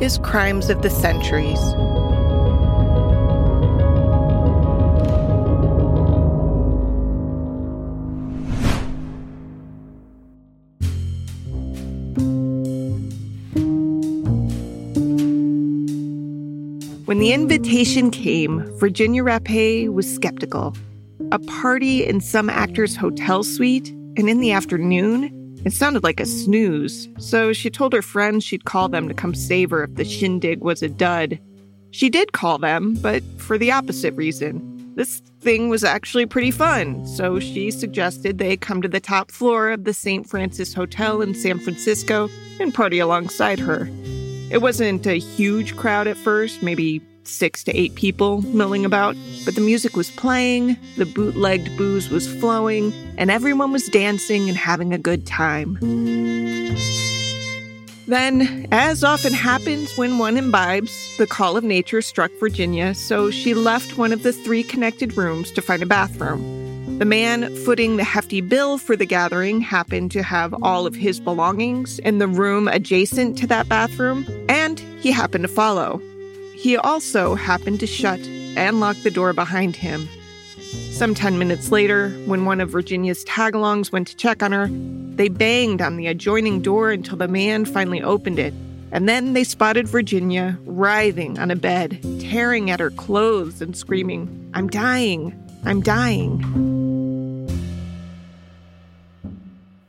is Crimes of the Centuries. When the invitation came, Virginia Rappe was skeptical. A party in some actor's hotel suite, and in the afternoon, it sounded like a snooze, so she told her friends she'd call them to come save her if the shindig was a dud. She did call them, but for the opposite reason. This thing was actually pretty fun, so she suggested they come to the top floor of the St. Francis Hotel in San Francisco and party alongside her. It wasn't a huge crowd at first, maybe six to eight people milling about, but the music was playing, the bootlegged booze was flowing, and everyone was dancing and having a good time. Then, as often happens when one imbibes, the call of nature struck Virginia, so she left one of the three connected rooms to find a bathroom. The man footing the hefty bill for the gathering happened to have all of his belongings in the room adjacent to that bathroom, and he happened to follow. He also happened to shut and lock the door behind him. Some 10 minutes later, when one of Virginia's tagalongs went to check on her, they banged on the adjoining door until the man finally opened it. And then they spotted Virginia writhing on a bed, tearing at her clothes and screaming, I'm dying, I'm dying.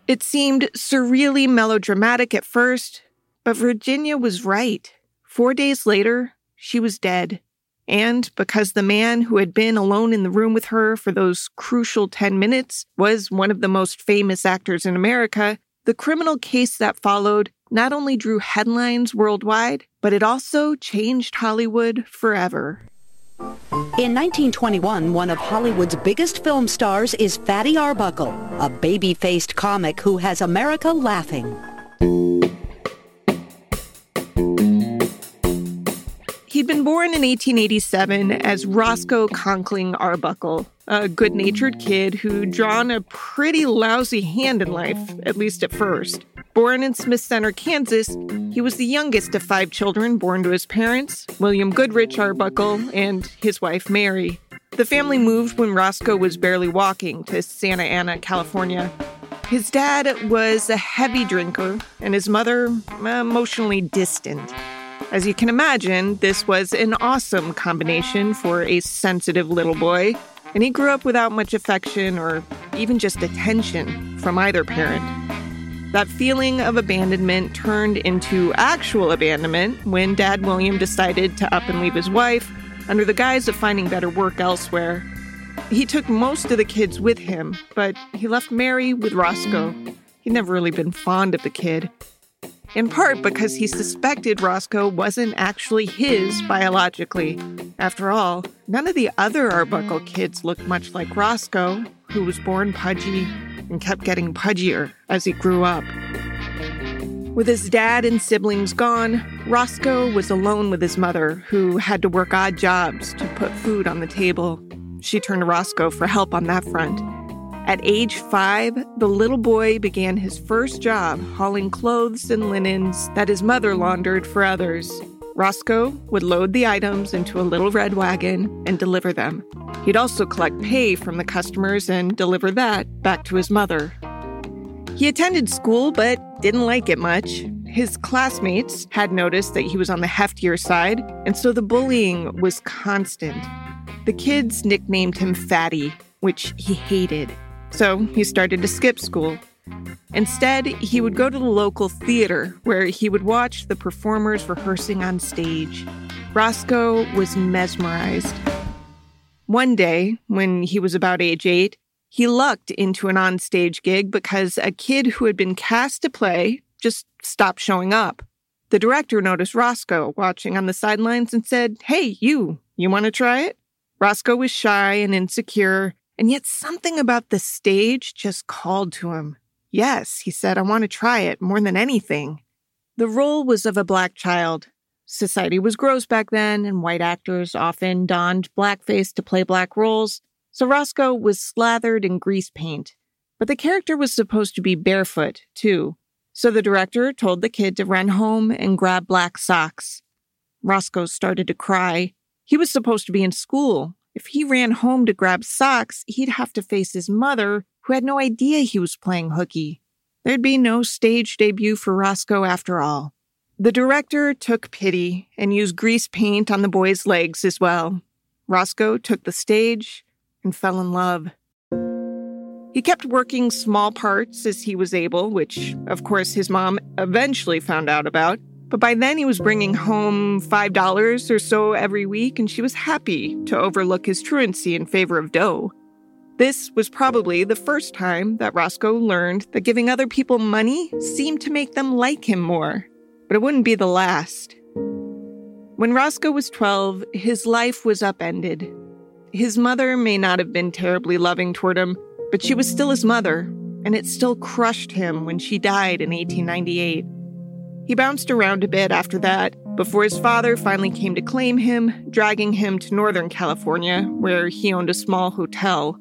It seemed surreally melodramatic at first, but Virginia was right. Four days later, she was dead. And because the man who had been alone in the room with her for those crucial 10 minutes was one of the most famous actors in America, the criminal case that followed not only drew headlines worldwide, but it also changed Hollywood forever. In 1921, one of Hollywood's biggest film stars is Fatty Arbuckle, a baby-faced comic who has America laughing. Born in 1887 as Roscoe Conkling Arbuckle, a good natured kid who'd drawn a pretty lousy hand in life, at least at first. Born in Smith Center, Kansas, he was the youngest of five children born to his parents, William Goodrich Arbuckle, and his wife, Mary. The family moved when Roscoe was barely walking to Santa Ana, California. His dad was a heavy drinker, and his mother uh, emotionally distant. As you can imagine, this was an awesome combination for a sensitive little boy, and he grew up without much affection or even just attention from either parent. That feeling of abandonment turned into actual abandonment when Dad William decided to up and leave his wife under the guise of finding better work elsewhere. He took most of the kids with him, but he left Mary with Roscoe. He'd never really been fond of the kid. In part because he suspected Roscoe wasn't actually his biologically. After all, none of the other Arbuckle kids looked much like Roscoe, who was born pudgy and kept getting pudgier as he grew up. With his dad and siblings gone, Roscoe was alone with his mother, who had to work odd jobs to put food on the table. She turned to Roscoe for help on that front. At age five, the little boy began his first job hauling clothes and linens that his mother laundered for others. Roscoe would load the items into a little red wagon and deliver them. He'd also collect pay from the customers and deliver that back to his mother. He attended school but didn't like it much. His classmates had noticed that he was on the heftier side, and so the bullying was constant. The kids nicknamed him Fatty, which he hated. So he started to skip school. Instead, he would go to the local theater where he would watch the performers rehearsing on stage. Roscoe was mesmerized. One day, when he was about age eight, he lucked into an onstage gig because a kid who had been cast to play just stopped showing up. The director noticed Roscoe watching on the sidelines and said, Hey, you, you want to try it? Roscoe was shy and insecure, and yet something about the stage just called to him. Yes, he said, I want to try it more than anything. The role was of a black child. Society was gross back then, and white actors often donned blackface to play black roles, so Roscoe was slathered in grease paint. But the character was supposed to be barefoot, too. So the director told the kid to run home and grab black socks. Roscoe started to cry. He was supposed to be in school. If he ran home to grab socks, he'd have to face his mother, who had no idea he was playing hooky. There'd be no stage debut for Roscoe after all. The director took pity and used grease paint on the boy's legs as well. Roscoe took the stage and fell in love. He kept working small parts as he was able, which, of course, his mom eventually found out about. But by then, he was bringing home $5 or so every week, and she was happy to overlook his truancy in favor of dough. This was probably the first time that Roscoe learned that giving other people money seemed to make them like him more. But it wouldn't be the last. When Roscoe was 12, his life was upended. His mother may not have been terribly loving toward him, but she was still his mother, and it still crushed him when she died in 1898. He bounced around a bit after that before his father finally came to claim him, dragging him to Northern California, where he owned a small hotel.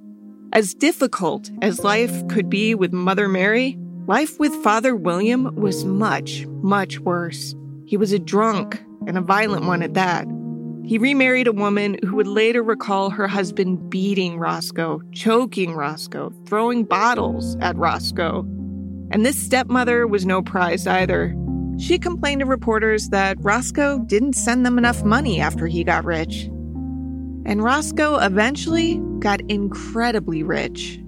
As difficult as life could be with Mother Mary, life with Father William was much, much worse. He was a drunk, and a violent one at that. He remarried a woman who would later recall her husband beating Roscoe, choking Roscoe, throwing bottles at Roscoe. And this stepmother was no prize either. She complained to reporters that Roscoe didn't send them enough money after he got rich. And Roscoe eventually got incredibly rich.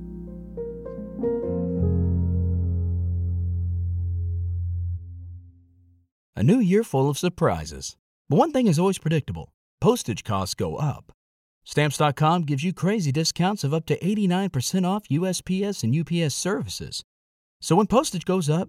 A new year full of surprises. But one thing is always predictable postage costs go up. Stamps.com gives you crazy discounts of up to 89% off USPS and UPS services. So when postage goes up,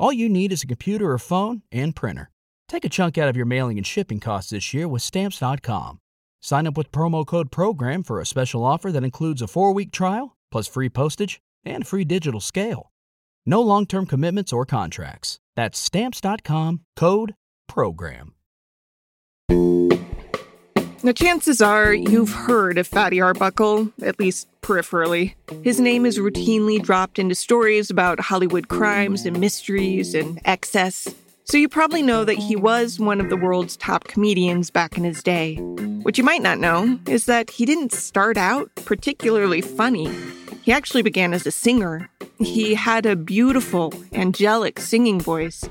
All you need is a computer or phone and printer. Take a chunk out of your mailing and shipping costs this year with Stamps.com. Sign up with promo code PROGRAM for a special offer that includes a four week trial, plus free postage and free digital scale. No long term commitments or contracts. That's Stamps.com code PROGRAM. Now, chances are you've heard of Fatty Arbuckle, at least peripherally. His name is routinely dropped into stories about Hollywood crimes and mysteries and excess. So you probably know that he was one of the world's top comedians back in his day. What you might not know is that he didn't start out particularly funny. He actually began as a singer. He had a beautiful, angelic singing voice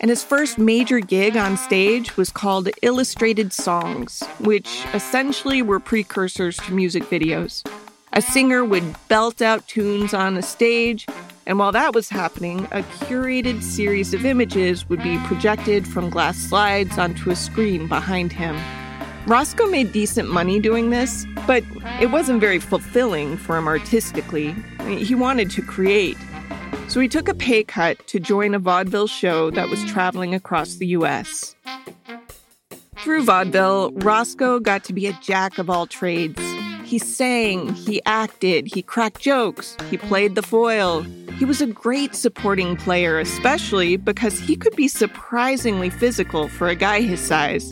and his first major gig on stage was called Illustrated Songs, which essentially were precursors to music videos. A singer would belt out tunes on a stage, and while that was happening, a curated series of images would be projected from glass slides onto a screen behind him. Roscoe made decent money doing this, but it wasn't very fulfilling for him artistically. He wanted to create. So he took a pay cut to join a vaudeville show that was traveling across the US. through vaudeville, Roscoe got to be a jack of all trades. He sang, he acted, he cracked jokes, he played the foil. He was a great supporting player, especially because he could be surprisingly physical for a guy his size.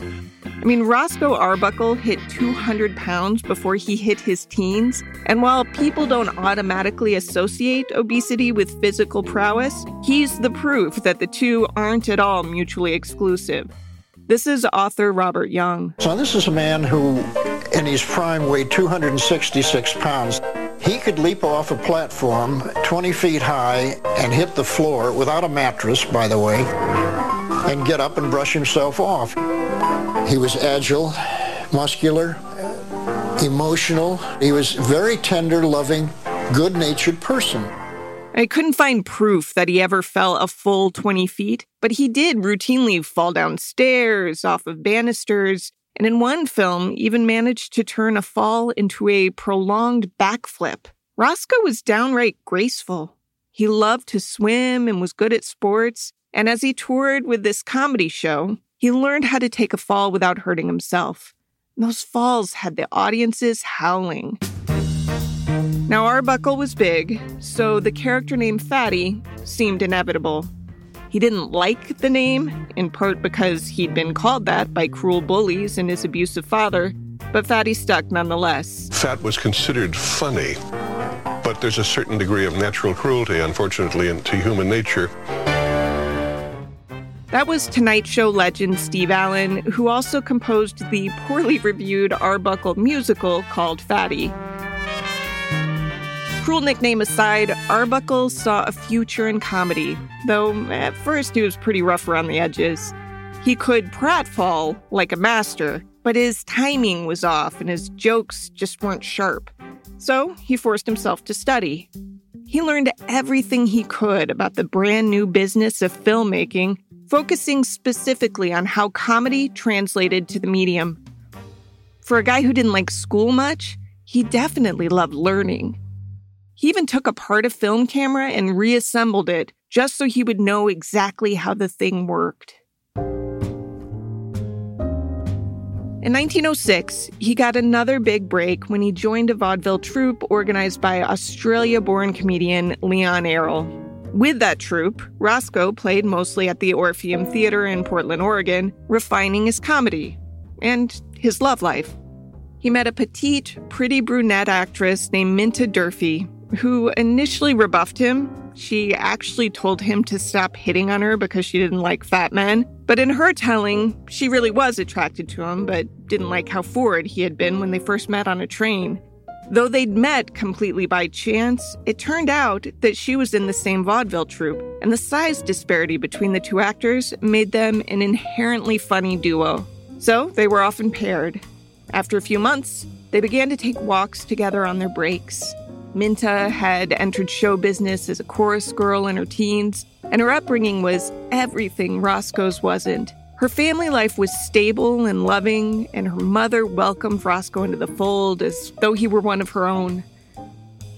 I mean, Roscoe Arbuckle hit 200 pounds before he hit his teens. And while people don't automatically associate obesity with physical prowess, he's the proof that the two aren't at all mutually exclusive. This is author Robert Young. So, this is a man who, in his prime, weighed 266 pounds. He could leap off a platform 20 feet high and hit the floor without a mattress, by the way, and get up and brush himself off. He was agile, muscular, emotional. He was very tender, loving, good natured person. I couldn't find proof that he ever fell a full 20 feet, but he did routinely fall down stairs, off of banisters, and in one film, even managed to turn a fall into a prolonged backflip. Roscoe was downright graceful. He loved to swim and was good at sports, and as he toured with this comedy show, he learned how to take a fall without hurting himself. Those falls had the audiences howling. Now, Arbuckle was big, so the character named Fatty seemed inevitable. He didn't like the name, in part because he'd been called that by cruel bullies and his abusive father, but Fatty stuck nonetheless. Fat was considered funny, but there's a certain degree of natural cruelty, unfortunately, to human nature. That was Tonight Show legend Steve Allen, who also composed the poorly reviewed Arbuckle musical called Fatty. Cruel nickname aside, Arbuckle saw a future in comedy, though at first he was pretty rough around the edges. He could pratfall like a master, but his timing was off and his jokes just weren't sharp. So he forced himself to study. He learned everything he could about the brand new business of filmmaking focusing specifically on how comedy translated to the medium. For a guy who didn't like school much, he definitely loved learning. He even took apart a film camera and reassembled it just so he would know exactly how the thing worked. In 1906, he got another big break when he joined a vaudeville troupe organized by Australia born comedian Leon Errol. With that troupe, Roscoe played mostly at the Orpheum Theater in Portland, Oregon, refining his comedy and his love life. He met a petite, pretty brunette actress named Minta Durfee, who initially rebuffed him. She actually told him to stop hitting on her because she didn't like fat men. But in her telling, she really was attracted to him, but didn't like how forward he had been when they first met on a train. Though they'd met completely by chance, it turned out that she was in the same vaudeville troupe, and the size disparity between the two actors made them an inherently funny duo. So they were often paired. After a few months, they began to take walks together on their breaks. Minta had entered show business as a chorus girl in her teens, and her upbringing was everything Roscoe's wasn't. Her family life was stable and loving, and her mother welcomed Roscoe into the fold as though he were one of her own.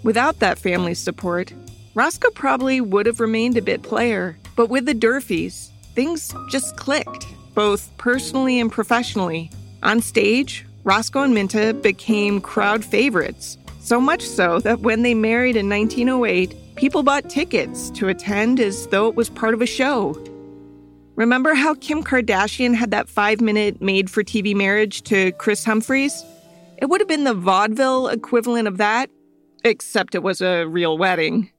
Without that family support, Roscoe probably would have remained a bit player, but with the Durfees, things just clicked, both personally and professionally. On stage, Roscoe and Minta became crowd favorites, so much so that when they married in 1908, people bought tickets to attend as though it was part of a show. Remember how Kim Kardashian had that five minute made for TV marriage to Kris Humphries? It would have been the vaudeville equivalent of that, except it was a real wedding.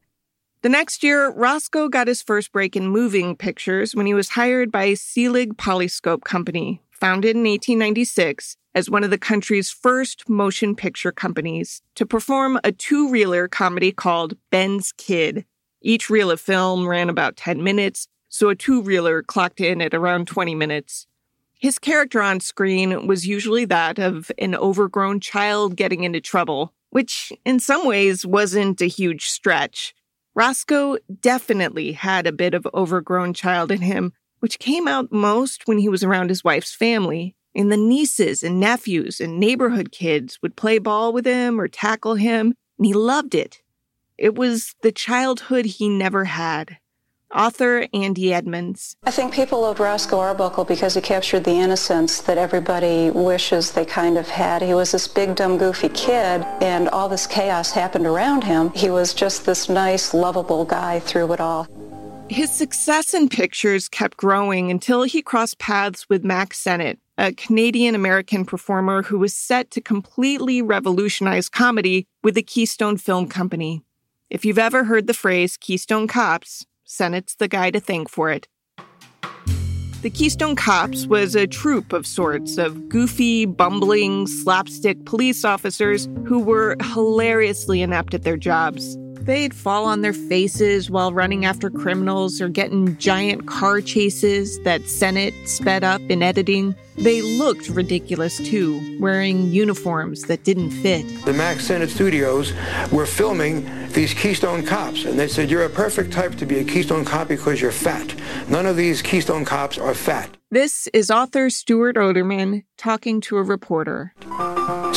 The next year, Roscoe got his first break in moving pictures when he was hired by Selig Polyscope Company, founded in 1896 as one of the country's first motion picture companies, to perform a two reeler comedy called Ben's Kid. Each reel of film ran about 10 minutes so a two reeler clocked in at around 20 minutes. His character on screen was usually that of an overgrown child getting into trouble, which in some ways wasn't a huge stretch. Roscoe definitely had a bit of overgrown child in him, which came out most when he was around his wife's family. And the nieces and nephews and neighborhood kids would play ball with him or tackle him, and he loved it. It was the childhood he never had author Andy Edmonds. I think people loved Roscoe Arbuckle because he captured the innocence that everybody wishes they kind of had. He was this big, dumb, goofy kid, and all this chaos happened around him. He was just this nice, lovable guy through it all. His success in pictures kept growing until he crossed paths with Mack Sennett, a Canadian American performer who was set to completely revolutionize comedy with the Keystone Film Company. If you've ever heard the phrase Keystone Cops, Sennett's the guy to thank for it. The Keystone Cops was a troupe of sorts of goofy, bumbling, slapstick police officers who were hilariously inept at their jobs. They'd fall on their faces while running after criminals or getting giant car chases that Sennett sped up in editing. They looked ridiculous too, wearing uniforms that didn't fit. The Mack Sennett Studios were filming these Keystone Cops, and they said, You're a perfect type to be a Keystone Cop because you're fat. None of these Keystone Cops are fat. This is author Stuart Oderman talking to a reporter.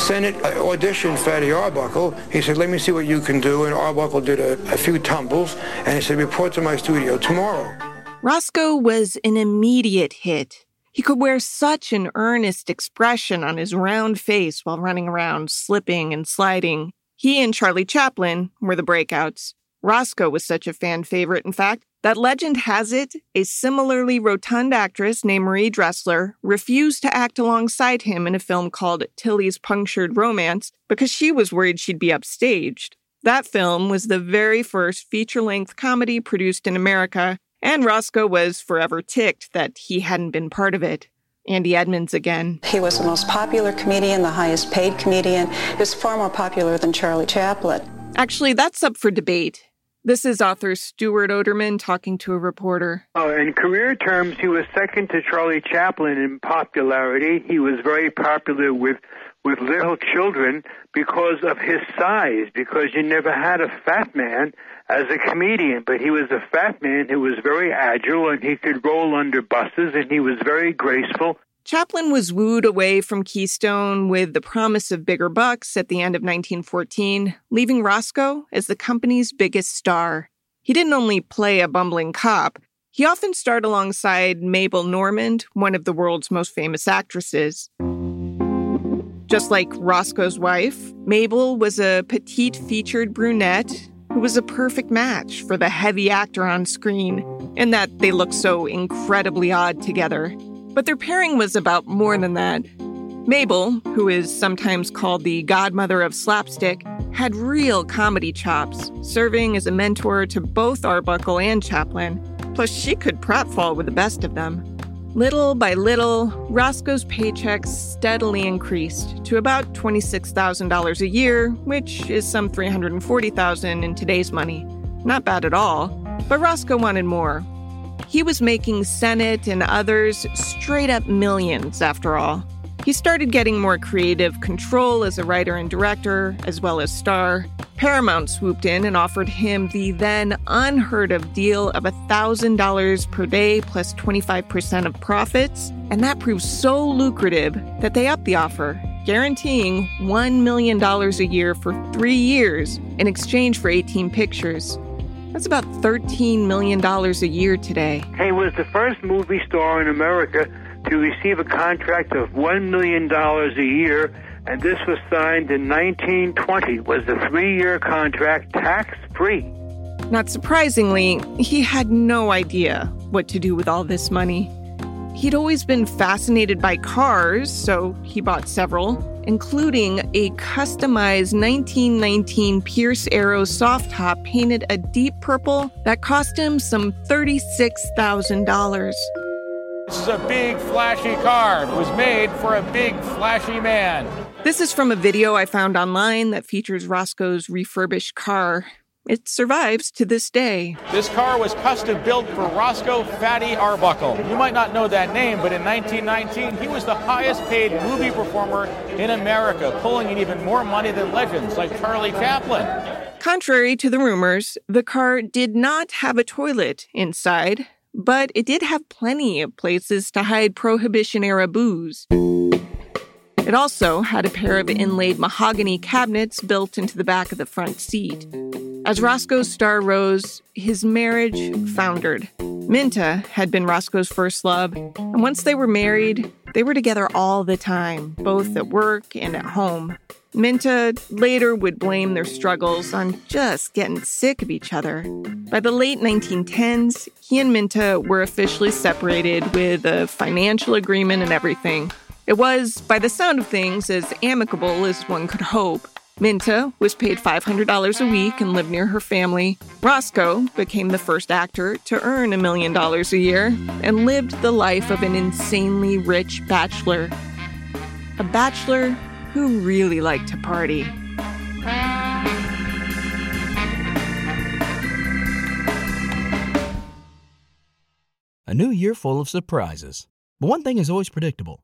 Sennett auditioned Fatty Arbuckle. He said, let me see what you can do. And Arbuckle did a, a few tumbles. And he said, report to my studio tomorrow. Roscoe was an immediate hit. He could wear such an earnest expression on his round face while running around, slipping and sliding. He and Charlie Chaplin were the breakouts. Roscoe was such a fan favorite, in fact, that legend has it a similarly rotund actress named Marie Dressler refused to act alongside him in a film called Tillie's Punctured Romance because she was worried she'd be upstaged. That film was the very first feature length comedy produced in America, and Roscoe was forever ticked that he hadn't been part of it. Andy Edmonds again. He was the most popular comedian, the highest paid comedian. He was far more popular than Charlie Chaplin. Actually, that's up for debate. This is author Stuart Oderman talking to a reporter. Oh, in career terms, he was second to Charlie Chaplin in popularity. He was very popular with with little children because of his size, because you never had a fat man as a comedian, but he was a fat man who was very agile and he could roll under buses and he was very graceful. Chaplin was wooed away from Keystone with the promise of bigger bucks at the end of 1914, leaving Roscoe as the company's biggest star. He didn't only play a bumbling cop, he often starred alongside Mabel Normand, one of the world's most famous actresses. Just like Roscoe's wife, Mabel was a petite featured brunette who was a perfect match for the heavy actor on screen, in that they looked so incredibly odd together. But their pairing was about more than that. Mabel, who is sometimes called the godmother of slapstick, had real comedy chops, serving as a mentor to both Arbuckle and Chaplin. Plus, she could pratfall with the best of them. Little by little, Roscoe's paychecks steadily increased to about $26,000 a year, which is some 340,000 in today's money. Not bad at all, but Roscoe wanted more. He was making Sennett and others straight up millions, after all. He started getting more creative control as a writer and director, as well as star. Paramount swooped in and offered him the then unheard of deal of $1,000 per day plus 25% of profits, and that proved so lucrative that they upped the offer, guaranteeing $1 million a year for three years in exchange for 18 pictures. That's about $13 million a year today. He was the first movie star in America to receive a contract of $1 million a year, and this was signed in 1920. It was a three-year contract, tax-free. Not surprisingly, he had no idea what to do with all this money. He'd always been fascinated by cars, so he bought several, including a customized 1919 Pierce Arrow soft top painted a deep purple that cost him some $36,000. This is a big, flashy car. It was made for a big, flashy man. This is from a video I found online that features Roscoe's refurbished car. It survives to this day. This car was custom built for Roscoe Fatty Arbuckle. You might not know that name, but in 1919, he was the highest paid movie performer in America, pulling in even more money than legends like Charlie Chaplin. Contrary to the rumors, the car did not have a toilet inside, but it did have plenty of places to hide Prohibition era booze. It also had a pair of inlaid mahogany cabinets built into the back of the front seat. As Roscoe's star rose, his marriage foundered. Minta had been Roscoe's first love, and once they were married, they were together all the time, both at work and at home. Minta later would blame their struggles on just getting sick of each other. By the late 1910s, he and Minta were officially separated with a financial agreement and everything. It was, by the sound of things, as amicable as one could hope. Minta was paid $500 a week and lived near her family. Roscoe became the first actor to earn a million dollars a year and lived the life of an insanely rich bachelor. A bachelor who really liked to party. A new year full of surprises. But one thing is always predictable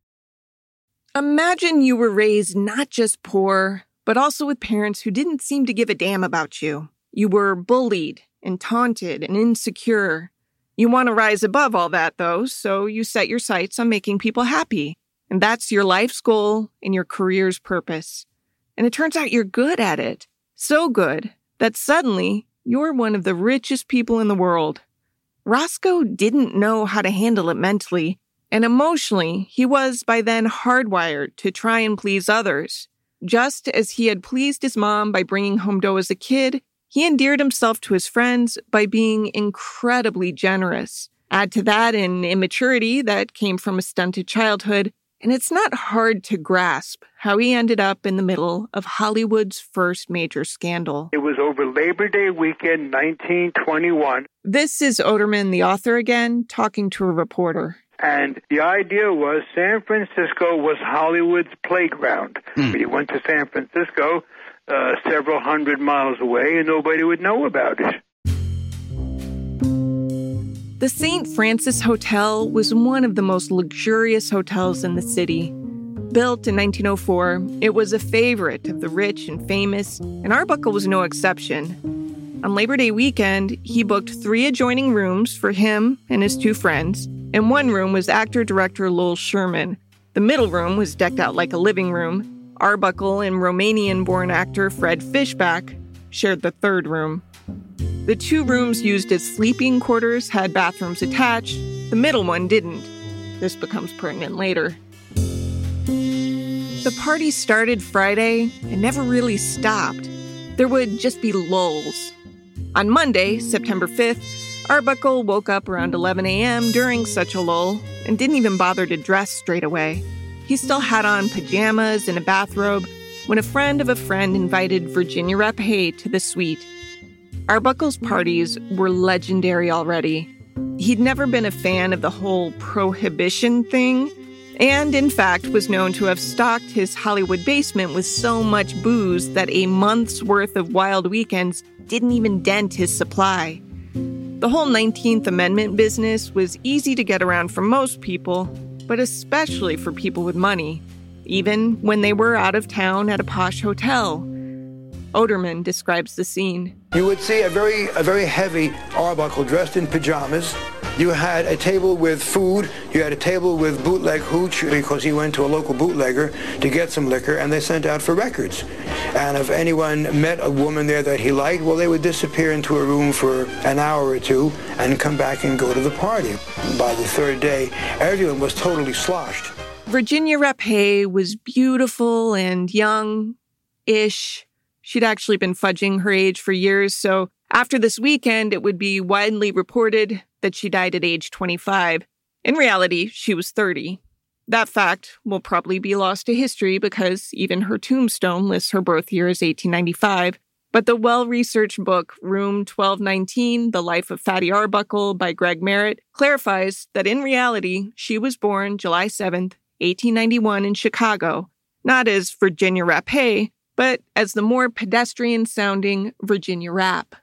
Imagine you were raised not just poor, but also with parents who didn't seem to give a damn about you. You were bullied and taunted and insecure. You want to rise above all that, though, so you set your sights on making people happy. And that's your life's goal and your career's purpose. And it turns out you're good at it. So good that suddenly you're one of the richest people in the world. Roscoe didn't know how to handle it mentally, and emotionally, he was by then hardwired to try and please others. Just as he had pleased his mom by bringing home dough as a kid, he endeared himself to his friends by being incredibly generous. Add to that an immaturity that came from a stunted childhood, and it's not hard to grasp how he ended up in the middle of Hollywood's first major scandal. It was over Labor Day weekend, 1921. This is Oderman, the author, again, talking to a reporter. And the idea was San Francisco was Hollywood's playground. You went to San Francisco, uh, several hundred miles away, and nobody would know about it. The St. Francis Hotel was one of the most luxurious hotels in the city. Built in 1904, it was a favorite of the rich and famous, and Arbuckle was no exception. On Labor Day weekend, he booked three adjoining rooms for him and his two friends. In one room was actor director Lowell Sherman. The middle room was decked out like a living room. Arbuckle and Romanian born actor Fred Fishback shared the third room. The two rooms used as sleeping quarters had bathrooms attached. The middle one didn't. This becomes pertinent later. The party started Friday and never really stopped. There would just be lulls. On Monday, September 5th, Arbuckle woke up around 11 a.m. during such a lull and didn't even bother to dress straight away. He still had on pajamas and a bathrobe when a friend of a friend invited Virginia Rappe to the suite. Arbuckle's parties were legendary already. He'd never been a fan of the whole prohibition thing, and in fact was known to have stocked his Hollywood basement with so much booze that a month's worth of wild weekends didn't even dent his supply. The whole 19th Amendment business was easy to get around for most people, but especially for people with money, even when they were out of town at a posh hotel. Oderman describes the scene. You would see a very, a very heavy Arbuckle dressed in pajamas. You had a table with food. You had a table with bootleg hooch because he went to a local bootlegger to get some liquor, and they sent out for records. And if anyone met a woman there that he liked, well, they would disappear into a room for an hour or two and come back and go to the party. By the third day, everyone was totally sloshed. Virginia Rappe was beautiful and young ish. She'd actually been fudging her age for years, so after this weekend, it would be widely reported that she died at age 25. In reality, she was 30. That fact will probably be lost to history because even her tombstone lists her birth year as 1895. But the well researched book, Room 1219 The Life of Fatty Arbuckle by Greg Merritt, clarifies that in reality, she was born July 7th, 1891, in Chicago, not as Virginia Rappe, but as the more pedestrian sounding Virginia Rapp.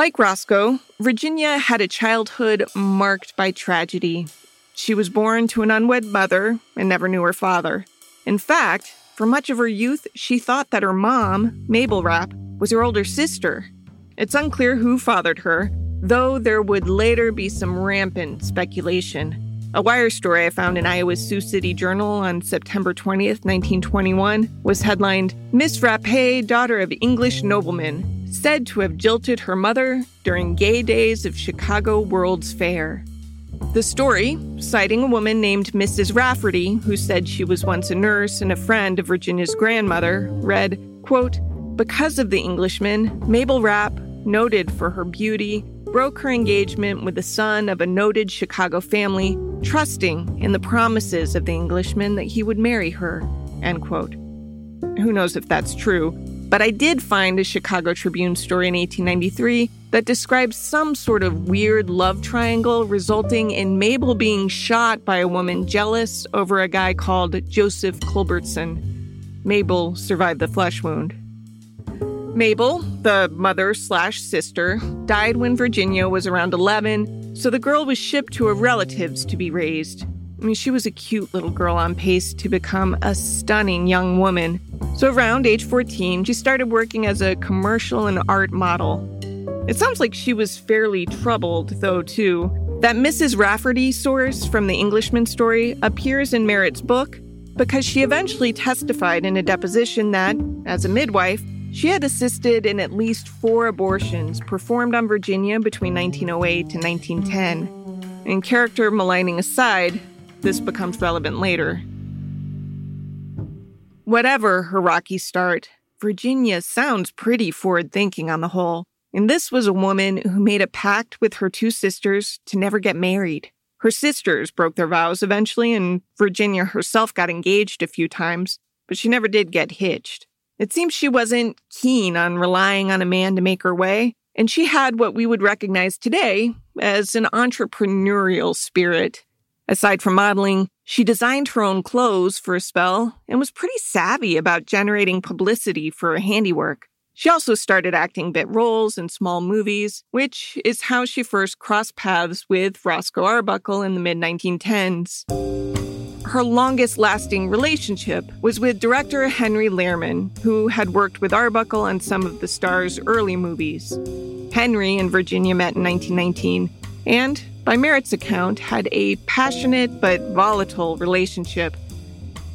Like Roscoe, Virginia had a childhood marked by tragedy. She was born to an unwed mother and never knew her father. In fact, for much of her youth, she thought that her mom, Mabel Rapp, was her older sister. It's unclear who fathered her, though there would later be some rampant speculation. A wire story I found in Iowa's Sioux City Journal on September 20th, 1921, was headlined Miss Rappe, daughter of English nobleman, said to have jilted her mother during gay days of Chicago World's Fair. The story, citing a woman named Mrs. Rafferty, who said she was once a nurse and a friend of Virginia's grandmother, read, quote, Because of the Englishman, Mabel Rapp, noted for her beauty, broke her engagement with the son of a noted Chicago family, trusting in the promises of the Englishman that he would marry her, end quote. Who knows if that's true, but I did find a Chicago Tribune story in 1893 that describes some sort of weird love triangle resulting in Mabel being shot by a woman jealous over a guy called Joseph Culbertson. Mabel survived the flesh wound. Mabel, the mother slash sister, died when Virginia was around 11, so the girl was shipped to her relatives to be raised. I mean, she was a cute little girl on pace to become a stunning young woman. So, around age 14, she started working as a commercial and art model. It sounds like she was fairly troubled, though, too. That Mrs. Rafferty source from the Englishman story appears in Merritt's book because she eventually testified in a deposition that, as a midwife, she had assisted in at least four abortions performed on Virginia between 1908 to 1910. And character maligning aside, this becomes relevant later. Whatever her rocky start, Virginia sounds pretty forward thinking on the whole. And this was a woman who made a pact with her two sisters to never get married. Her sisters broke their vows eventually, and Virginia herself got engaged a few times, but she never did get hitched. It seems she wasn't keen on relying on a man to make her way, and she had what we would recognize today as an entrepreneurial spirit. Aside from modeling, she designed her own clothes for a spell and was pretty savvy about generating publicity for her handiwork. She also started acting bit roles in small movies, which is how she first crossed paths with Roscoe Arbuckle in the mid 1910s. Her longest lasting relationship was with director Henry Lehrman, who had worked with Arbuckle on some of the star's early movies. Henry and Virginia met in 1919 and by Merritt's account, had a passionate but volatile relationship.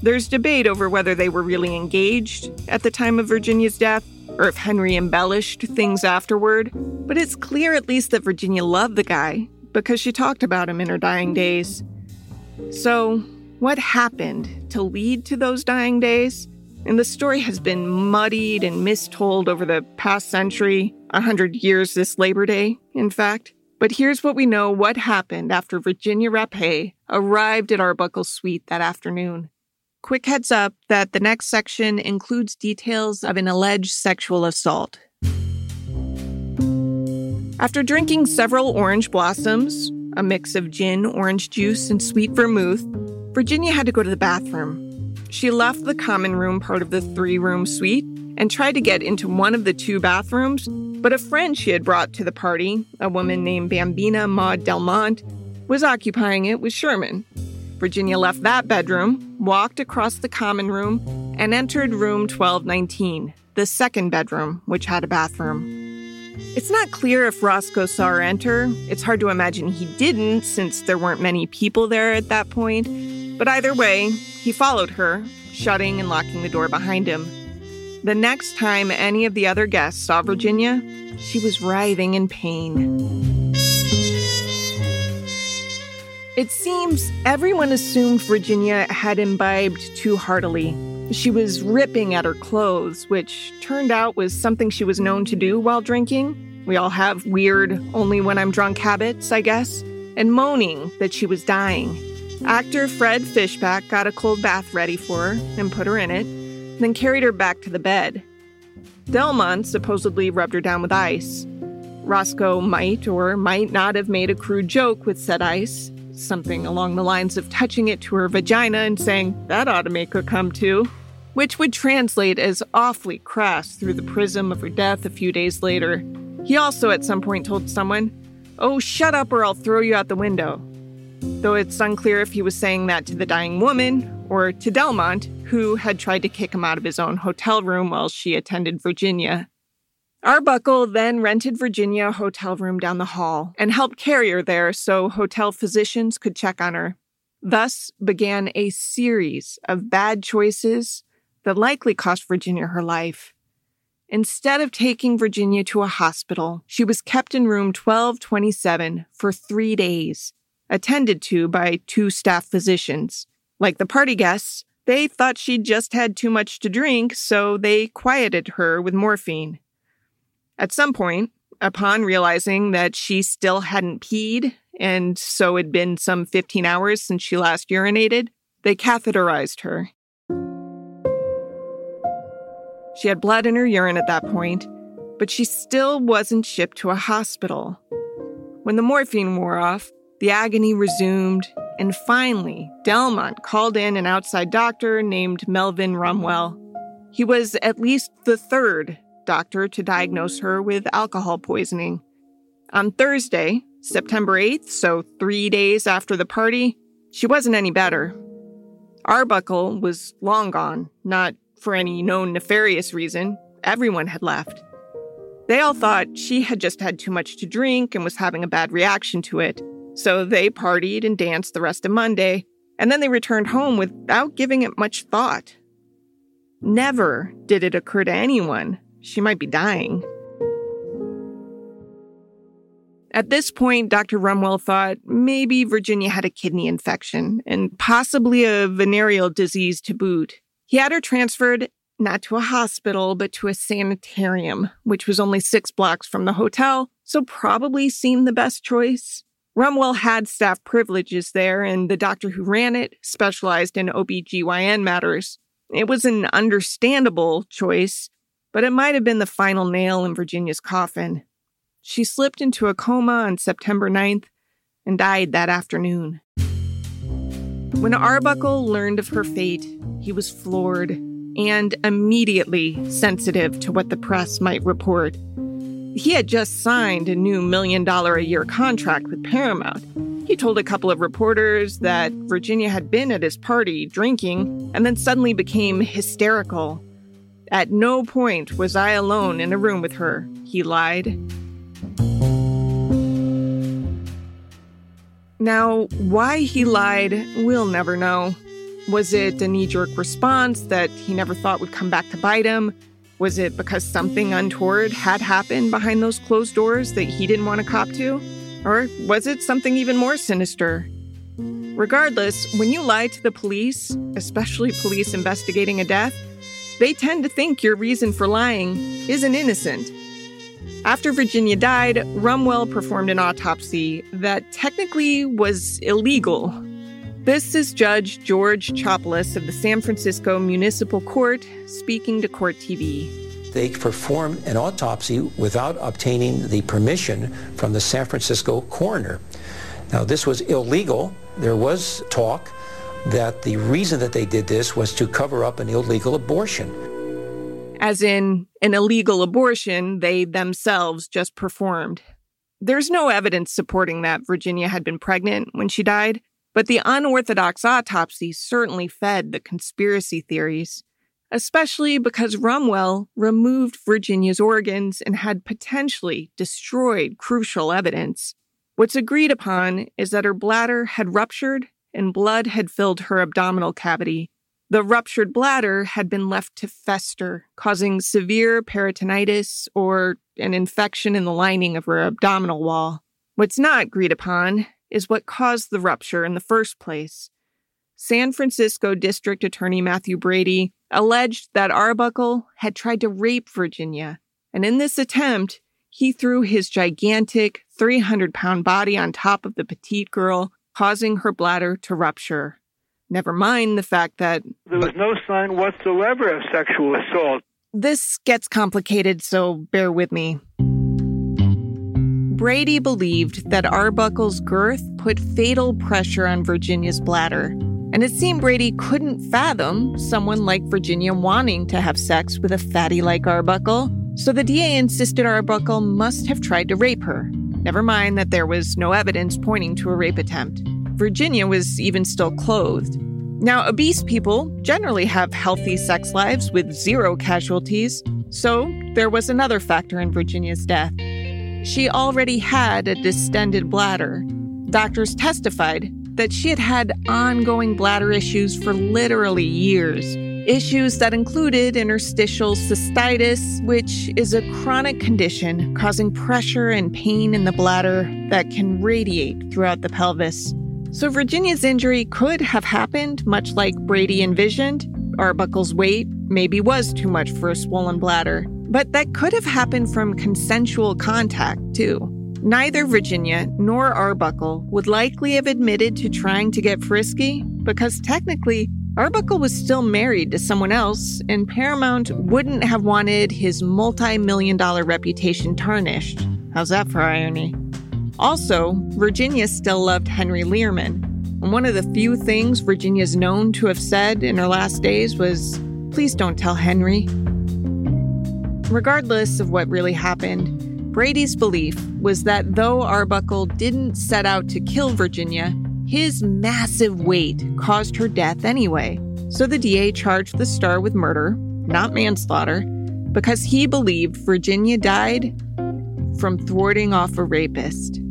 There's debate over whether they were really engaged at the time of Virginia's death or if Henry embellished things afterward, but it's clear at least that Virginia loved the guy because she talked about him in her dying days. So, what happened to lead to those dying days? And the story has been muddied and mistold over the past century, a hundred years this Labor Day, in fact. But here's what we know what happened after Virginia Rappe arrived at Arbuckle's suite that afternoon. Quick heads up that the next section includes details of an alleged sexual assault. After drinking several orange blossoms, a mix of gin, orange juice, and sweet vermouth, Virginia had to go to the bathroom. She left the common room part of the three room suite and tried to get into one of the two bathrooms, but a friend she had brought to the party, a woman named Bambina Maud Delmont, was occupying it with Sherman. Virginia left that bedroom, walked across the common room, and entered room 1219, the second bedroom, which had a bathroom. It's not clear if Roscoe saw her enter. It's hard to imagine he didn't, since there weren't many people there at that point. But either way, he followed her, shutting and locking the door behind him. The next time any of the other guests saw Virginia, she was writhing in pain. It seems everyone assumed Virginia had imbibed too heartily. She was ripping at her clothes, which turned out was something she was known to do while drinking. We all have weird, only when I'm drunk habits, I guess, and moaning that she was dying. Actor Fred Fishback got a cold bath ready for her and put her in it, then carried her back to the bed. Delmont supposedly rubbed her down with ice. Roscoe might or might not have made a crude joke with said ice, something along the lines of touching it to her vagina and saying, that ought to make her come too, which would translate as awfully crass through the prism of her death a few days later. He also at some point told someone, Oh, shut up or I'll throw you out the window. Though it's unclear if he was saying that to the dying woman or to Delmont, who had tried to kick him out of his own hotel room while she attended Virginia. Arbuckle then rented Virginia a hotel room down the hall and helped carry her there so hotel physicians could check on her. Thus began a series of bad choices that likely cost Virginia her life. Instead of taking Virginia to a hospital, she was kept in room 1227 for three days, attended to by two staff physicians. Like the party guests, they thought she'd just had too much to drink, so they quieted her with morphine. At some point, upon realizing that she still hadn't peed, and so it'd been some 15 hours since she last urinated, they catheterized her. She had blood in her urine at that point, but she still wasn't shipped to a hospital. When the morphine wore off, the agony resumed, and finally, Delmont called in an outside doctor named Melvin Rumwell. He was at least the third doctor to diagnose her with alcohol poisoning. On Thursday, September 8th, so three days after the party, she wasn't any better. Arbuckle was long gone, not for any known nefarious reason. Everyone had left. They all thought she had just had too much to drink and was having a bad reaction to it. So they partied and danced the rest of Monday, and then they returned home without giving it much thought. Never did it occur to anyone she might be dying. At this point, Dr. Rumwell thought maybe Virginia had a kidney infection and possibly a venereal disease to boot. He had her transferred not to a hospital, but to a sanitarium, which was only six blocks from the hotel, so probably seemed the best choice. Rumwell had staff privileges there, and the doctor who ran it specialized in OBGYN matters. It was an understandable choice, but it might have been the final nail in Virginia's coffin. She slipped into a coma on September 9th and died that afternoon. When Arbuckle learned of her fate, he was floored and immediately sensitive to what the press might report. He had just signed a new million dollar a year contract with Paramount. He told a couple of reporters that Virginia had been at his party drinking and then suddenly became hysterical at no point was I alone in a room with her, he lied. Now, why he lied, we'll never know. Was it a knee jerk response that he never thought would come back to bite him? Was it because something untoward had happened behind those closed doors that he didn't want to cop to? Or was it something even more sinister? Regardless, when you lie to the police, especially police investigating a death, they tend to think your reason for lying isn't innocent. After Virginia died, Rumwell performed an autopsy that technically was illegal. This is Judge George Chopelas of the San Francisco Municipal Court speaking to Court TV. They performed an autopsy without obtaining the permission from the San Francisco coroner. Now, this was illegal. There was talk that the reason that they did this was to cover up an illegal abortion. As in, an illegal abortion they themselves just performed. There's no evidence supporting that Virginia had been pregnant when she died, but the unorthodox autopsy certainly fed the conspiracy theories, especially because Rumwell removed Virginia's organs and had potentially destroyed crucial evidence. What's agreed upon is that her bladder had ruptured and blood had filled her abdominal cavity. The ruptured bladder had been left to fester, causing severe peritonitis or an infection in the lining of her abdominal wall. What's not agreed upon is what caused the rupture in the first place. San Francisco District Attorney Matthew Brady alleged that Arbuckle had tried to rape Virginia, and in this attempt, he threw his gigantic 300 pound body on top of the petite girl, causing her bladder to rupture. Never mind the fact that there was no sign whatsoever of sexual assault. This gets complicated, so bear with me. Brady believed that Arbuckle's girth put fatal pressure on Virginia's bladder, and it seemed Brady couldn't fathom someone like Virginia wanting to have sex with a fatty like Arbuckle, so the DA insisted Arbuckle must have tried to rape her. Never mind that there was no evidence pointing to a rape attempt. Virginia was even still clothed. Now, obese people generally have healthy sex lives with zero casualties, so there was another factor in Virginia's death. She already had a distended bladder. Doctors testified that she had had ongoing bladder issues for literally years. Issues that included interstitial cystitis, which is a chronic condition causing pressure and pain in the bladder that can radiate throughout the pelvis. So Virginia's injury could have happened much like Brady envisioned. Arbuckle's weight maybe was too much for a swollen bladder, but that could have happened from consensual contact, too. Neither Virginia nor Arbuckle would likely have admitted to trying to get frisky because technically Arbuckle was still married to someone else, and Paramount wouldn't have wanted his multi million dollar reputation tarnished. How's that for irony? Also, Virginia still loved Henry Lehrman. And one of the few things Virginia's known to have said in her last days was, Please don't tell Henry. Regardless of what really happened, Brady's belief was that though Arbuckle didn't set out to kill Virginia, his massive weight caused her death anyway. So the DA charged the star with murder, not manslaughter, because he believed Virginia died from thwarting off a rapist.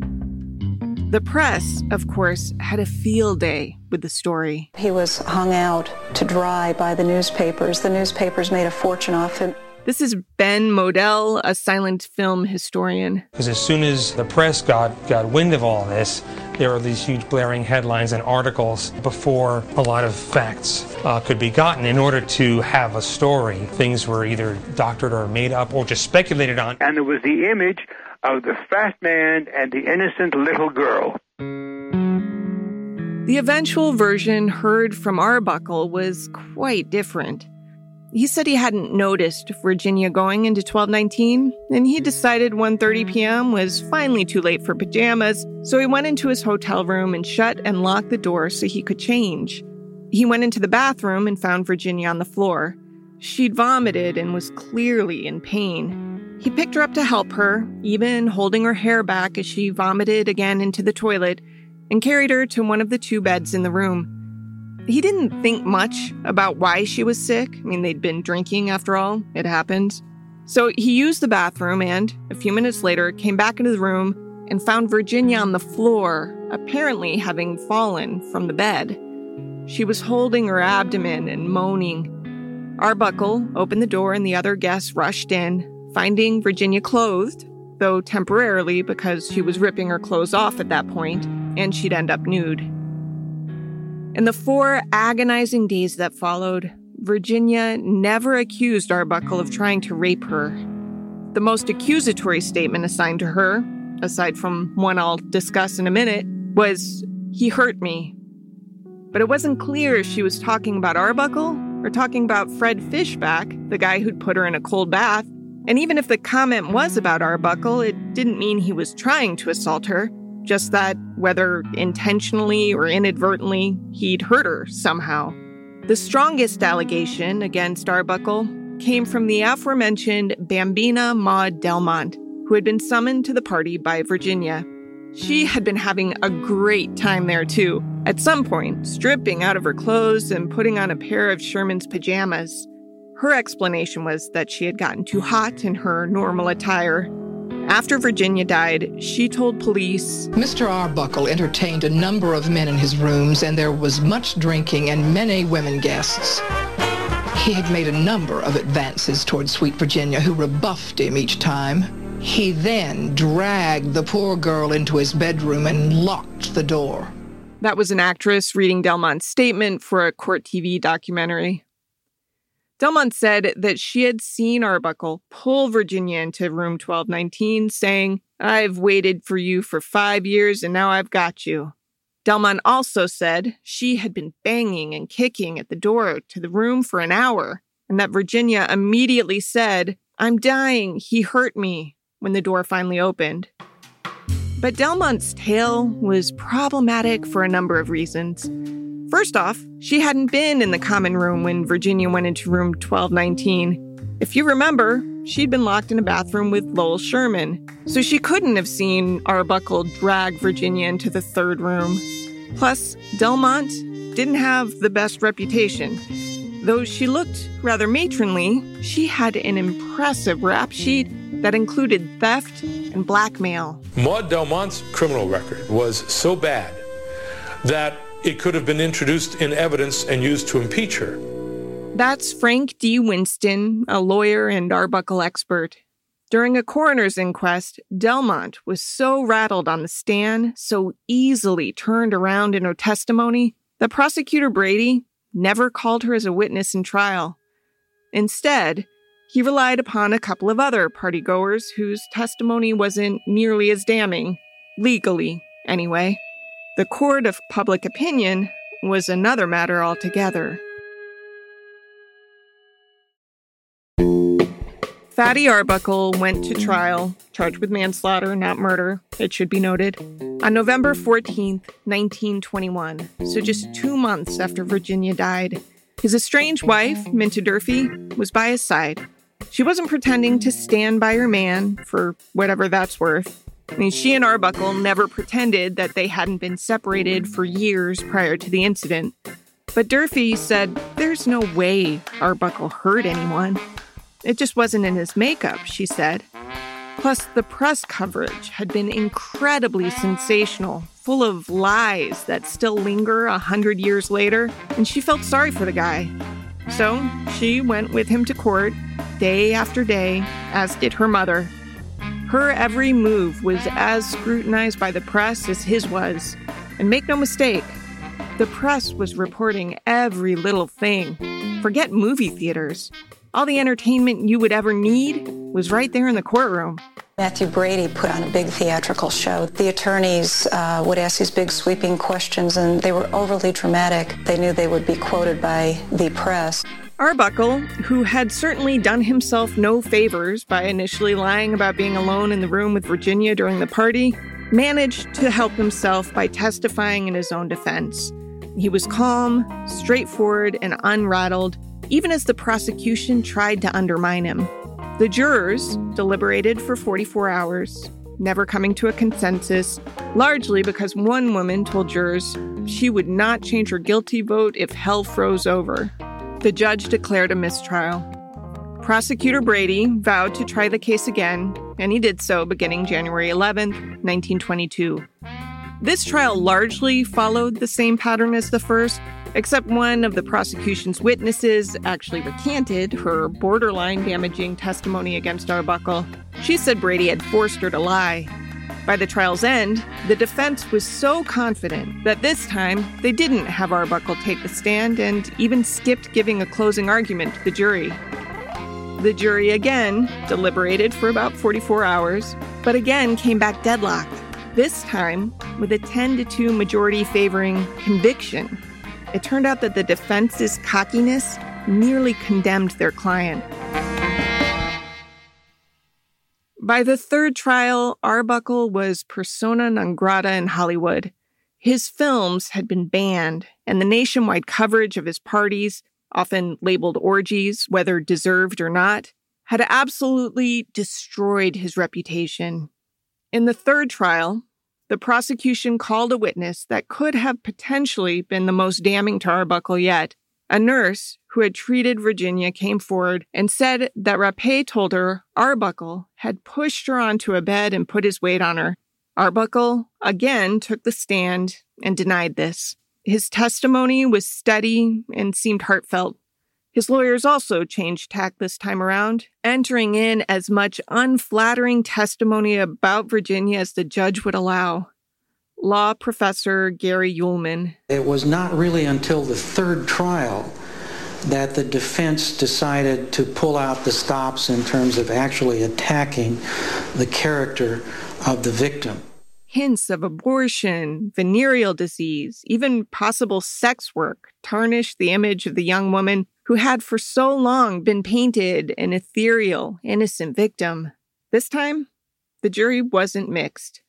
The press, of course, had a field day with the story. He was hung out to dry by the newspapers. The newspapers made a fortune off him. This is Ben Model, a silent film historian. Because as soon as the press got, got wind of all this, there were these huge blaring headlines and articles before a lot of facts uh, could be gotten. In order to have a story, things were either doctored or made up or just speculated on. And there was the image of the fat man and the innocent little girl. The eventual version heard from Arbuckle was quite different. He said he hadn't noticed Virginia going into 1219, and he decided 1:30 mm. p.m. was finally too late for pajamas, so he went into his hotel room and shut and locked the door so he could change. He went into the bathroom and found Virginia on the floor. She'd vomited and was clearly in pain. He picked her up to help her, even holding her hair back as she vomited again into the toilet, and carried her to one of the two beds in the room. He didn't think much about why she was sick. I mean, they'd been drinking after all, it happened. So he used the bathroom and, a few minutes later, came back into the room and found Virginia on the floor, apparently having fallen from the bed. She was holding her abdomen and moaning. Arbuckle opened the door and the other guests rushed in, finding Virginia clothed, though temporarily because she was ripping her clothes off at that point, and she'd end up nude. In the four agonizing days that followed, Virginia never accused Arbuckle of trying to rape her. The most accusatory statement assigned to her, aside from one I'll discuss in a minute, was, He hurt me. But it wasn't clear if she was talking about Arbuckle or talking about Fred Fishback, the guy who'd put her in a cold bath. And even if the comment was about Arbuckle, it didn't mean he was trying to assault her just that, whether intentionally or inadvertently, he'd hurt her somehow. The strongest allegation against Arbuckle came from the aforementioned Bambina Maud Delmont, who had been summoned to the party by Virginia. She had been having a great time there, too, at some point, stripping out of her clothes and putting on a pair of Sherman's pajamas. Her explanation was that she had gotten too hot in her normal attire after Virginia died, she told police Mr. Arbuckle entertained a number of men in his rooms, and there was much drinking and many women guests. He had made a number of advances toward sweet Virginia, who rebuffed him each time. He then dragged the poor girl into his bedroom and locked the door. That was an actress reading Delmont's statement for a court TV documentary. Delmont said that she had seen Arbuckle pull Virginia into room 1219, saying, I've waited for you for five years and now I've got you. Delmont also said she had been banging and kicking at the door to the room for an hour, and that Virginia immediately said, I'm dying, he hurt me, when the door finally opened. But Delmont's tale was problematic for a number of reasons. First off, she hadn't been in the common room when Virginia went into room 1219. If you remember, she'd been locked in a bathroom with Lowell Sherman, so she couldn't have seen Arbuckle drag Virginia into the third room. Plus, Delmont didn't have the best reputation. Though she looked rather matronly, she had an impressive rap sheet that included theft and blackmail. Maud Delmont's criminal record was so bad that it could have been introduced in evidence and used to impeach her. That's Frank D. Winston, a lawyer and Arbuckle expert. During a coroner's inquest, Delmont was so rattled on the stand, so easily turned around in her testimony, that prosecutor Brady never called her as a witness in trial. Instead, he relied upon a couple of other partygoers whose testimony wasn't nearly as damning, legally, anyway. The court of public opinion was another matter altogether. Fatty Arbuckle went to trial, charged with manslaughter, not murder, it should be noted, on November 14, 1921, so just two months after Virginia died. His estranged wife, Minta Durfee, was by his side. She wasn't pretending to stand by her man, for whatever that's worth. I mean, she and Arbuckle never pretended that they hadn't been separated for years prior to the incident. But Durfee said there's no way Arbuckle hurt anyone. It just wasn't in his makeup, she said. Plus, the press coverage had been incredibly sensational, full of lies that still linger a hundred years later, and she felt sorry for the guy. So she went with him to court day after day, as did her mother. Her every move was as scrutinized by the press as his was. And make no mistake, the press was reporting every little thing. Forget movie theaters. All the entertainment you would ever need was right there in the courtroom. Matthew Brady put on a big theatrical show. The attorneys uh, would ask these big sweeping questions, and they were overly dramatic. They knew they would be quoted by the press. Arbuckle, who had certainly done himself no favors by initially lying about being alone in the room with Virginia during the party, managed to help himself by testifying in his own defense. He was calm, straightforward, and unrattled, even as the prosecution tried to undermine him. The jurors deliberated for 44 hours, never coming to a consensus, largely because one woman told jurors she would not change her guilty vote if hell froze over. The judge declared a mistrial. Prosecutor Brady vowed to try the case again, and he did so beginning January 11, 1922. This trial largely followed the same pattern as the first, except one of the prosecution's witnesses actually recanted her borderline damaging testimony against Arbuckle. She said Brady had forced her to lie. By the trial's end, the defense was so confident that this time they didn't have Arbuckle take the stand and even skipped giving a closing argument to the jury. The jury again deliberated for about 44 hours, but again came back deadlocked, this time with a 10 to 2 majority favoring conviction it turned out that the defense's cockiness nearly condemned their client. By the third trial, Arbuckle was persona non grata in Hollywood. His films had been banned, and the nationwide coverage of his parties, often labeled orgies, whether deserved or not, had absolutely destroyed his reputation. In the third trial, the prosecution called a witness that could have potentially been the most damning to Arbuckle yet. A nurse who had treated Virginia came forward and said that Rappe told her Arbuckle had pushed her onto a bed and put his weight on her. Arbuckle again took the stand and denied this. His testimony was steady and seemed heartfelt. His lawyers also changed tack this time around, entering in as much unflattering testimony about Virginia as the judge would allow. Law professor Gary Uhlman. It was not really until the third trial that the defense decided to pull out the stops in terms of actually attacking the character of the victim. Hints of abortion, venereal disease, even possible sex work tarnished the image of the young woman who had for so long been painted an ethereal, innocent victim. This time, the jury wasn't mixed.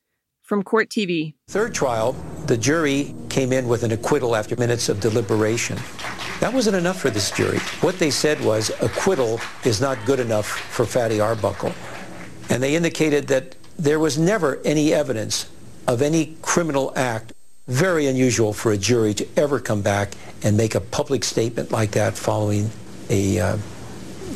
From Court TV. Third trial, the jury came in with an acquittal after minutes of deliberation. That wasn't enough for this jury. What they said was acquittal is not good enough for Fatty Arbuckle. And they indicated that there was never any evidence of any criminal act. Very unusual for a jury to ever come back and make a public statement like that following a uh,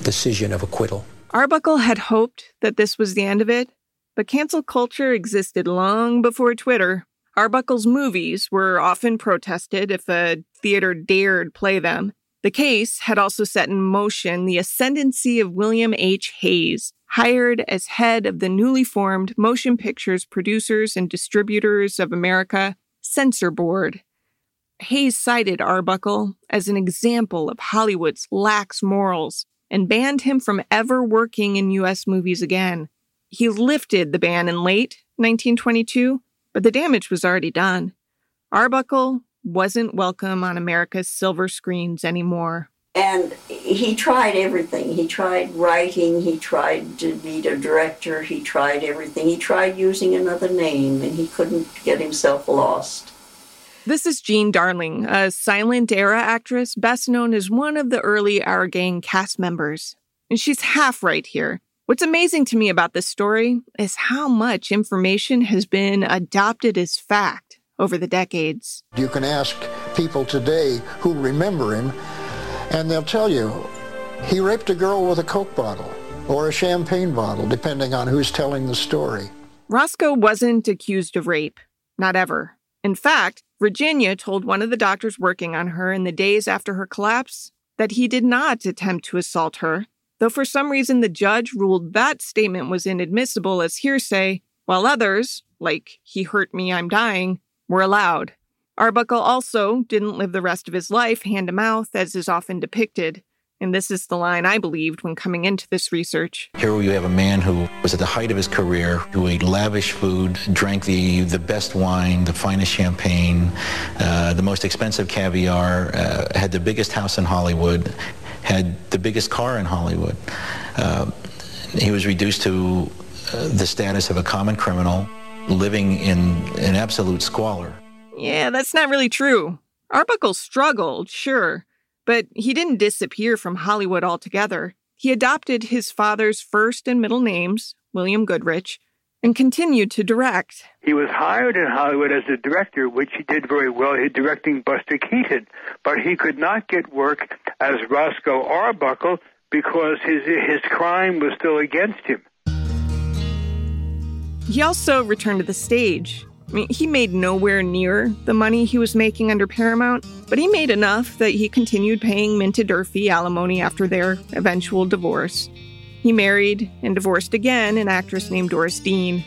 decision of acquittal. Arbuckle had hoped that this was the end of it, but cancel culture existed long before Twitter. Arbuckle's movies were often protested if a theater dared play them. The case had also set in motion the ascendancy of William H. Hays, hired as head of the newly formed Motion Pictures Producers and Distributors of America Censor Board. Hays cited Arbuckle as an example of Hollywood's lax morals and banned him from ever working in U.S. movies again. He lifted the ban in late 1922, but the damage was already done. Arbuckle wasn't welcome on America's silver screens anymore. And he tried everything. He tried writing, he tried to be a director, he tried everything. He tried using another name, and he couldn't get himself lost. This is Jean Darling, a silent era actress best known as one of the early Our Gang cast members. And she's half right here. What's amazing to me about this story is how much information has been adopted as fact over the decades. You can ask people today who remember him, and they'll tell you he raped a girl with a Coke bottle or a champagne bottle, depending on who's telling the story. Roscoe wasn't accused of rape, not ever. In fact, Virginia told one of the doctors working on her in the days after her collapse that he did not attempt to assault her though for some reason the judge ruled that statement was inadmissible as hearsay, while others, like he hurt me, I'm dying, were allowed. Arbuckle also didn't live the rest of his life hand to mouth, as is often depicted. And this is the line I believed when coming into this research. Here we have a man who was at the height of his career, who ate lavish food, drank the, the best wine, the finest champagne, uh, the most expensive caviar, uh, had the biggest house in Hollywood, had the biggest car in Hollywood. Uh, he was reduced to uh, the status of a common criminal living in an absolute squalor. Yeah, that's not really true. Arbuckle struggled, sure, but he didn't disappear from Hollywood altogether. He adopted his father's first and middle names, William Goodrich, and continued to direct. He was hired in Hollywood as a director, which he did very well. He directing Buster Keaton, but he could not get work as Roscoe Arbuckle because his his crime was still against him. He also returned to the stage. I mean, he made nowhere near the money he was making under Paramount, but he made enough that he continued paying Minta Durfee alimony after their eventual divorce. He married and divorced again an actress named Doris Deane.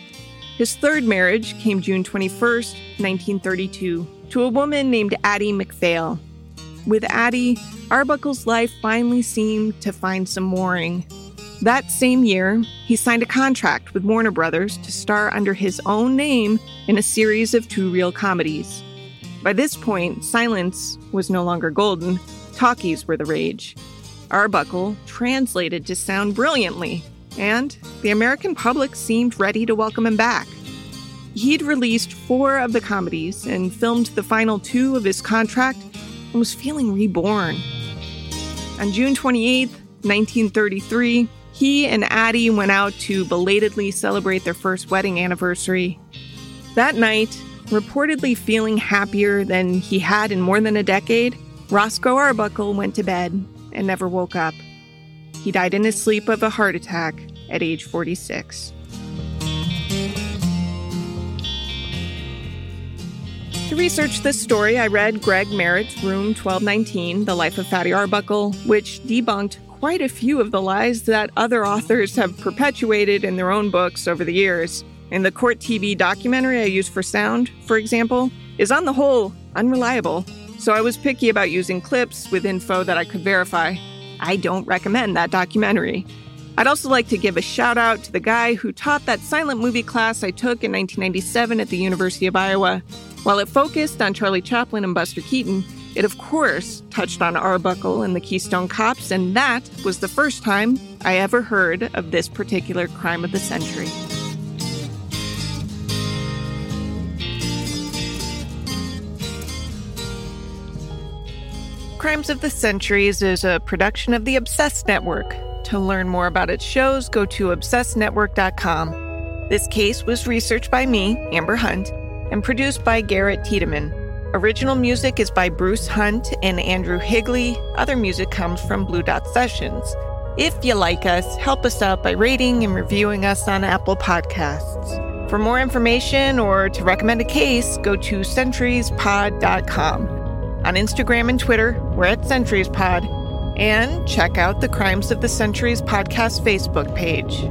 His third marriage came June 21, 1932, to a woman named Addie McPhail. With Addie, Arbuckle's life finally seemed to find some mooring. That same year, he signed a contract with Warner Brothers to star under his own name in a series of two reel comedies. By this point, silence was no longer golden, talkies were the rage. Arbuckle translated to sound brilliantly, and the American public seemed ready to welcome him back. He'd released four of the comedies and filmed the final two of his contract and was feeling reborn. On June 28, 1933, he and Addie went out to belatedly celebrate their first wedding anniversary. That night, reportedly feeling happier than he had in more than a decade, Roscoe Arbuckle went to bed and never woke up. He died in his sleep of a heart attack at age 46. To research this story, I read Greg Merritt's Room 1219, The Life of Fatty Arbuckle, which debunked quite a few of the lies that other authors have perpetuated in their own books over the years. And the Court TV documentary I used for sound, for example, is on the whole unreliable so I was picky about using clips with info that I could verify. I don't recommend that documentary. I'd also like to give a shout out to the guy who taught that silent movie class I took in 1997 at the University of Iowa. While it focused on Charlie Chaplin and Buster Keaton, it of course touched on Arbuckle and the Keystone Cops, and that was the first time I ever heard of this particular crime of the century. Crimes of the Centuries is a production of the Obsessed Network. To learn more about its shows, go to obsessednetwork.com. This case was researched by me, Amber Hunt, and produced by Garrett Tiedemann. Original music is by Bruce Hunt and Andrew Higley. Other music comes from Blue Dot Sessions. If you like us, help us out by rating and reviewing us on Apple Podcasts. For more information or to recommend a case, go to centuriespod.com. On Instagram and Twitter, we're at CenturiesPod. And check out the Crimes of the Centuries podcast Facebook page.